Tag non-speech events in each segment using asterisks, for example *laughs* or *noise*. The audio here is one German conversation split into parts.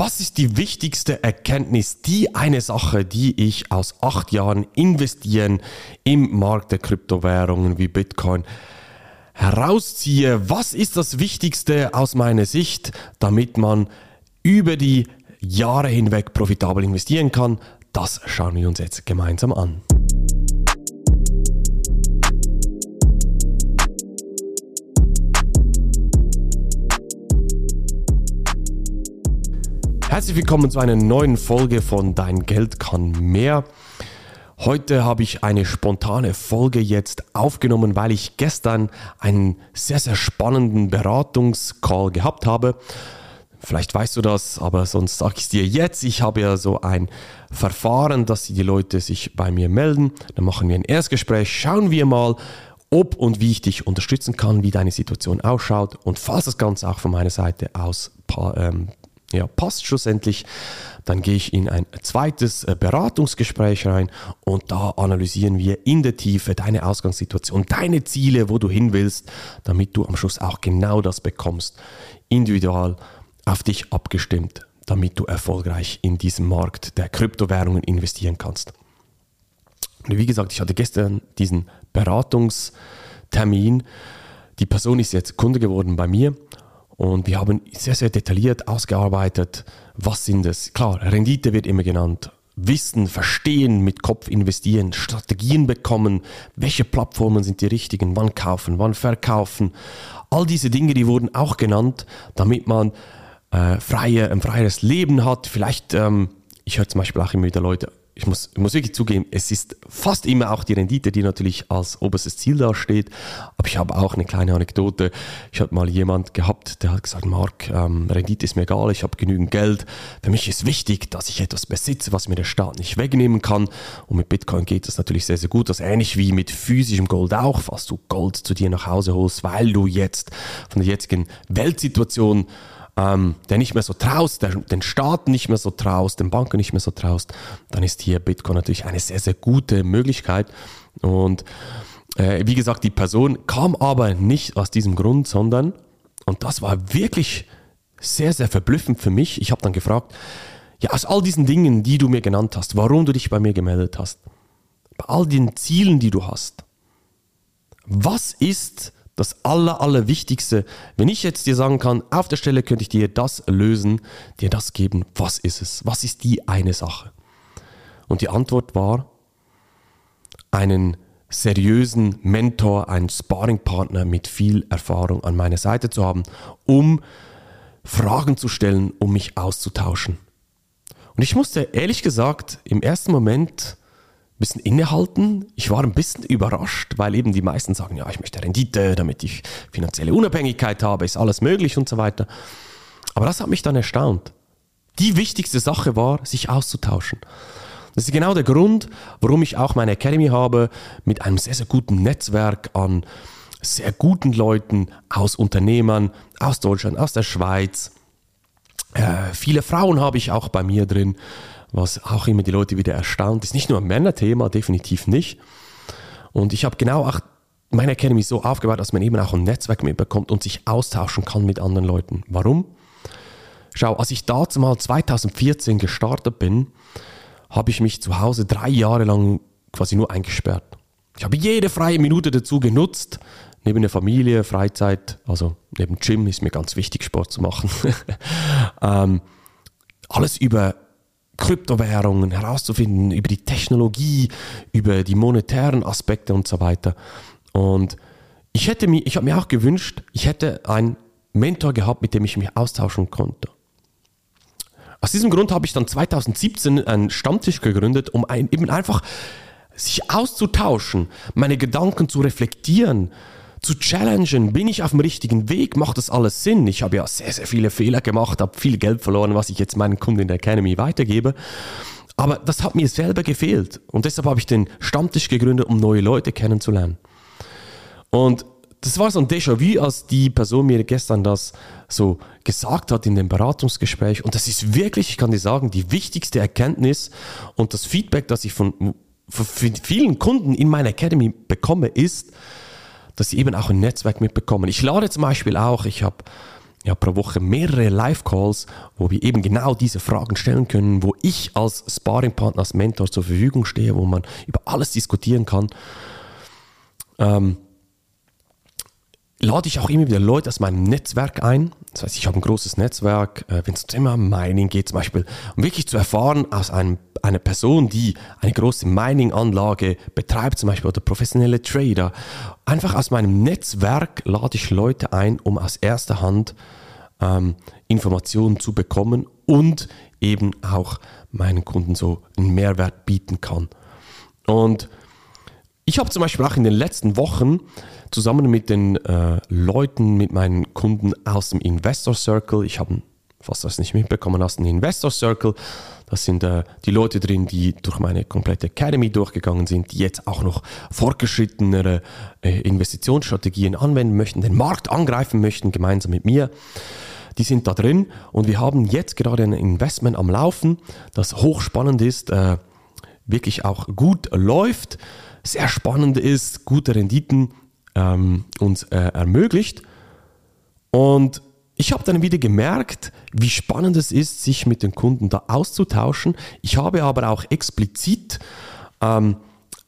Was ist die wichtigste Erkenntnis, die eine Sache, die ich aus acht Jahren investieren im Markt der Kryptowährungen wie Bitcoin herausziehe? Was ist das Wichtigste aus meiner Sicht, damit man über die Jahre hinweg profitabel investieren kann? Das schauen wir uns jetzt gemeinsam an. Herzlich willkommen zu einer neuen Folge von Dein Geld kann mehr. Heute habe ich eine spontane Folge jetzt aufgenommen, weil ich gestern einen sehr, sehr spannenden Beratungscall gehabt habe. Vielleicht weißt du das, aber sonst sage ich es dir jetzt. Ich habe ja so ein Verfahren, dass die Leute sich bei mir melden. Dann machen wir ein Erstgespräch, schauen wir mal, ob und wie ich dich unterstützen kann, wie deine Situation ausschaut und falls das Ganze auch von meiner Seite aus ähm, ja, passt schlussendlich, dann gehe ich in ein zweites äh, Beratungsgespräch rein und da analysieren wir in der Tiefe deine Ausgangssituation, deine Ziele, wo du hin willst, damit du am Schluss auch genau das bekommst, individual auf dich abgestimmt, damit du erfolgreich in diesem Markt der Kryptowährungen investieren kannst. Und wie gesagt, ich hatte gestern diesen Beratungstermin. Die Person ist jetzt Kunde geworden bei mir und wir haben sehr, sehr detailliert ausgearbeitet, was sind es. Klar, Rendite wird immer genannt. Wissen, verstehen, mit Kopf investieren, Strategien bekommen, welche Plattformen sind die richtigen, wann kaufen, wann verkaufen. All diese Dinge, die wurden auch genannt, damit man äh, freie, ein freies Leben hat. Vielleicht, ähm, ich höre zum Beispiel auch immer wieder Leute, ich muss, ich muss wirklich zugeben, es ist fast immer auch die Rendite, die natürlich als oberstes Ziel dasteht. Aber ich habe auch eine kleine Anekdote. Ich habe mal jemand gehabt, der hat gesagt, Marc, ähm, Rendite ist mir egal, ich habe genügend Geld. Für mich ist wichtig, dass ich etwas besitze, was mir der Staat nicht wegnehmen kann. Und mit Bitcoin geht das natürlich sehr, sehr gut. Das ähnlich wie mit physischem Gold auch, falls du Gold zu dir nach Hause holst, weil du jetzt von der jetzigen Weltsituation ähm, der nicht mehr so traust, der, den Staaten nicht mehr so traust, den Banken nicht mehr so traust, dann ist hier Bitcoin natürlich eine sehr, sehr gute Möglichkeit. Und äh, wie gesagt, die Person kam aber nicht aus diesem Grund, sondern, und das war wirklich sehr, sehr verblüffend für mich, ich habe dann gefragt, ja, aus all diesen Dingen, die du mir genannt hast, warum du dich bei mir gemeldet hast, bei all den Zielen, die du hast, was ist das Aller, Allerwichtigste. Wenn ich jetzt dir sagen kann, auf der Stelle könnte ich dir das lösen, dir das geben, was ist es? Was ist die eine Sache? Und die Antwort war, einen seriösen Mentor, einen Sparringpartner mit viel Erfahrung an meiner Seite zu haben, um Fragen zu stellen, um mich auszutauschen. Und ich musste ehrlich gesagt im ersten Moment bisschen innehalten. Ich war ein bisschen überrascht, weil eben die meisten sagen, ja, ich möchte Rendite, damit ich finanzielle Unabhängigkeit habe, ist alles möglich und so weiter. Aber das hat mich dann erstaunt. Die wichtigste Sache war, sich auszutauschen. Das ist genau der Grund, warum ich auch meine Academy habe mit einem sehr, sehr guten Netzwerk an sehr guten Leuten aus Unternehmern, aus Deutschland, aus der Schweiz. Äh, viele Frauen habe ich auch bei mir drin was auch immer die Leute wieder erstaunt. Ist nicht nur ein Männerthema, definitiv nicht. Und ich habe genau auch meine Academy so aufgebaut, dass man eben auch ein Netzwerk mitbekommt und sich austauschen kann mit anderen Leuten. Warum? Schau, als ich dazu mal 2014 gestartet bin, habe ich mich zu Hause drei Jahre lang quasi nur eingesperrt. Ich habe jede freie Minute dazu genutzt, neben der Familie, Freizeit, also neben Gym ist mir ganz wichtig, Sport zu machen. *laughs* ähm, alles über Kryptowährungen herauszufinden, über die Technologie, über die monetären Aspekte und so weiter. Und ich hätte mir, ich habe mir auch gewünscht, ich hätte einen Mentor gehabt, mit dem ich mich austauschen konnte. Aus diesem Grund habe ich dann 2017 einen Stammtisch gegründet, um ein, eben einfach sich auszutauschen, meine Gedanken zu reflektieren, zu challengen, bin ich auf dem richtigen Weg, macht das alles Sinn? Ich habe ja sehr, sehr viele Fehler gemacht, habe viel Geld verloren, was ich jetzt meinen Kunden in der Academy weitergebe. Aber das hat mir selber gefehlt und deshalb habe ich den Stammtisch gegründet, um neue Leute kennenzulernen. Und das war so ein Déjà-vu, als die Person mir gestern das so gesagt hat in dem Beratungsgespräch. Und das ist wirklich, ich kann dir sagen, die wichtigste Erkenntnis und das Feedback, das ich von, von vielen Kunden in meiner Academy bekomme, ist, dass sie eben auch ein Netzwerk mitbekommen. Ich lade zum Beispiel auch, ich habe ja, pro Woche mehrere Live-Calls, wo wir eben genau diese Fragen stellen können, wo ich als Sparringpartner, als Mentor zur Verfügung stehe, wo man über alles diskutieren kann. Ähm, lade ich auch immer wieder Leute aus meinem Netzwerk ein. Das heißt, ich habe ein großes Netzwerk, äh, wenn es zum Thema Mining geht zum Beispiel, um wirklich zu erfahren aus einem, einer Person, die eine große Mining-Anlage betreibt zum Beispiel oder professionelle Trader. Einfach aus meinem Netzwerk lade ich Leute ein, um aus erster Hand ähm, Informationen zu bekommen und eben auch meinen Kunden so einen Mehrwert bieten kann. Und ich habe zum Beispiel auch in den letzten Wochen zusammen mit den äh, Leuten, mit meinen Kunden aus dem Investor Circle, ich habe fast das nicht mitbekommen, aus dem Investor Circle, das sind äh, die Leute drin, die durch meine komplette Academy durchgegangen sind, die jetzt auch noch fortgeschrittenere äh, Investitionsstrategien anwenden möchten, den Markt angreifen möchten, gemeinsam mit mir. Die sind da drin und wir haben jetzt gerade ein Investment am Laufen, das hochspannend ist, äh, wirklich auch gut läuft, sehr spannend ist, gute Renditen ähm, uns äh, ermöglicht. Und ich habe dann wieder gemerkt, wie spannend es ist, sich mit den Kunden da auszutauschen. Ich habe aber auch explizit ähm,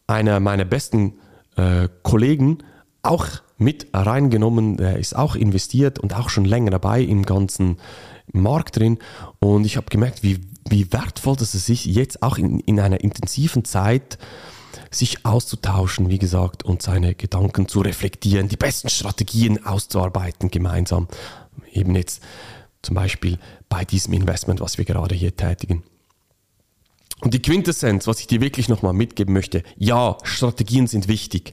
einer meiner besten äh, Kollegen auch mit reingenommen. Der ist auch investiert und auch schon länger dabei im ganzen Markt drin. Und ich habe gemerkt, wie, wie wertvoll das ist, jetzt auch in, in einer intensiven Zeit sich auszutauschen, wie gesagt, und seine Gedanken zu reflektieren, die besten Strategien auszuarbeiten gemeinsam. Eben jetzt zum Beispiel bei diesem Investment, was wir gerade hier tätigen. Und die Quintessenz, was ich dir wirklich nochmal mitgeben möchte, ja, Strategien sind wichtig.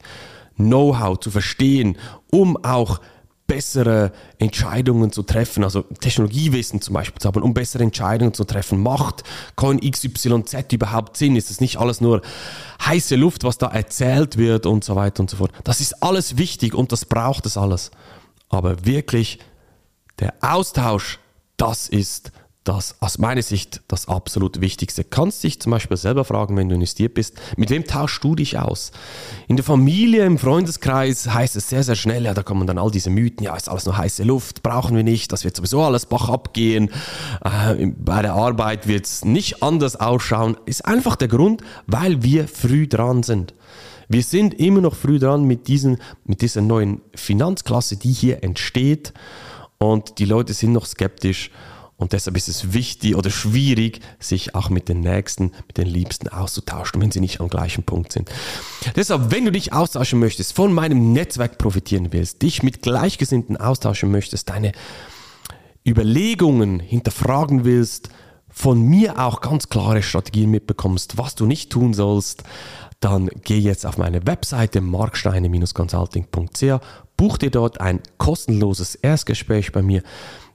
Know-how zu verstehen, um auch bessere Entscheidungen zu treffen, also Technologiewissen zum Beispiel zu haben, um bessere Entscheidungen zu treffen. Macht Coin XYZ überhaupt Sinn? Ist es nicht alles nur heiße Luft, was da erzählt wird und so weiter und so fort? Das ist alles wichtig und das braucht es alles. Aber wirklich der Austausch, das ist das aus meiner Sicht das absolut Wichtigste. Kannst dich zum Beispiel selber fragen, wenn du investiert bist, mit wem tauschst du dich aus? In der Familie, im Freundeskreis heißt es sehr, sehr schnell, ja, da kommen dann all diese Mythen, ja, ist alles nur heiße Luft, brauchen wir nicht, das wird sowieso alles Bach abgehen, äh, bei der Arbeit wird es nicht anders ausschauen. Ist einfach der Grund, weil wir früh dran sind. Wir sind immer noch früh dran mit, diesen, mit dieser neuen Finanzklasse, die hier entsteht und die Leute sind noch skeptisch und deshalb ist es wichtig oder schwierig, sich auch mit den Nächsten, mit den Liebsten auszutauschen, wenn sie nicht am gleichen Punkt sind. Deshalb, wenn du dich austauschen möchtest, von meinem Netzwerk profitieren willst, dich mit Gleichgesinnten austauschen möchtest, deine Überlegungen hinterfragen willst, von mir auch ganz klare Strategien mitbekommst, was du nicht tun sollst, dann geh jetzt auf meine Webseite marksteine-consulting.ch, buch dir dort ein kostenloses Erstgespräch bei mir.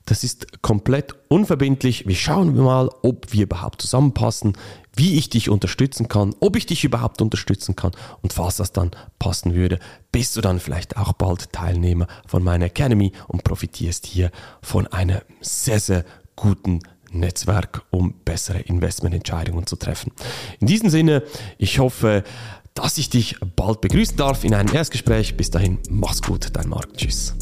Das ist komplett unverbindlich. Wir schauen mal, ob wir überhaupt zusammenpassen, wie ich dich unterstützen kann, ob ich dich überhaupt unterstützen kann. Und falls das dann passen würde, bist du dann vielleicht auch bald Teilnehmer von meiner Academy und profitierst hier von einem sehr, sehr guten Netzwerk, um bessere Investmententscheidungen zu treffen. In diesem Sinne, ich hoffe, dass ich dich bald begrüßen darf in einem Erstgespräch. Bis dahin, mach's gut, dein Marc. Tschüss.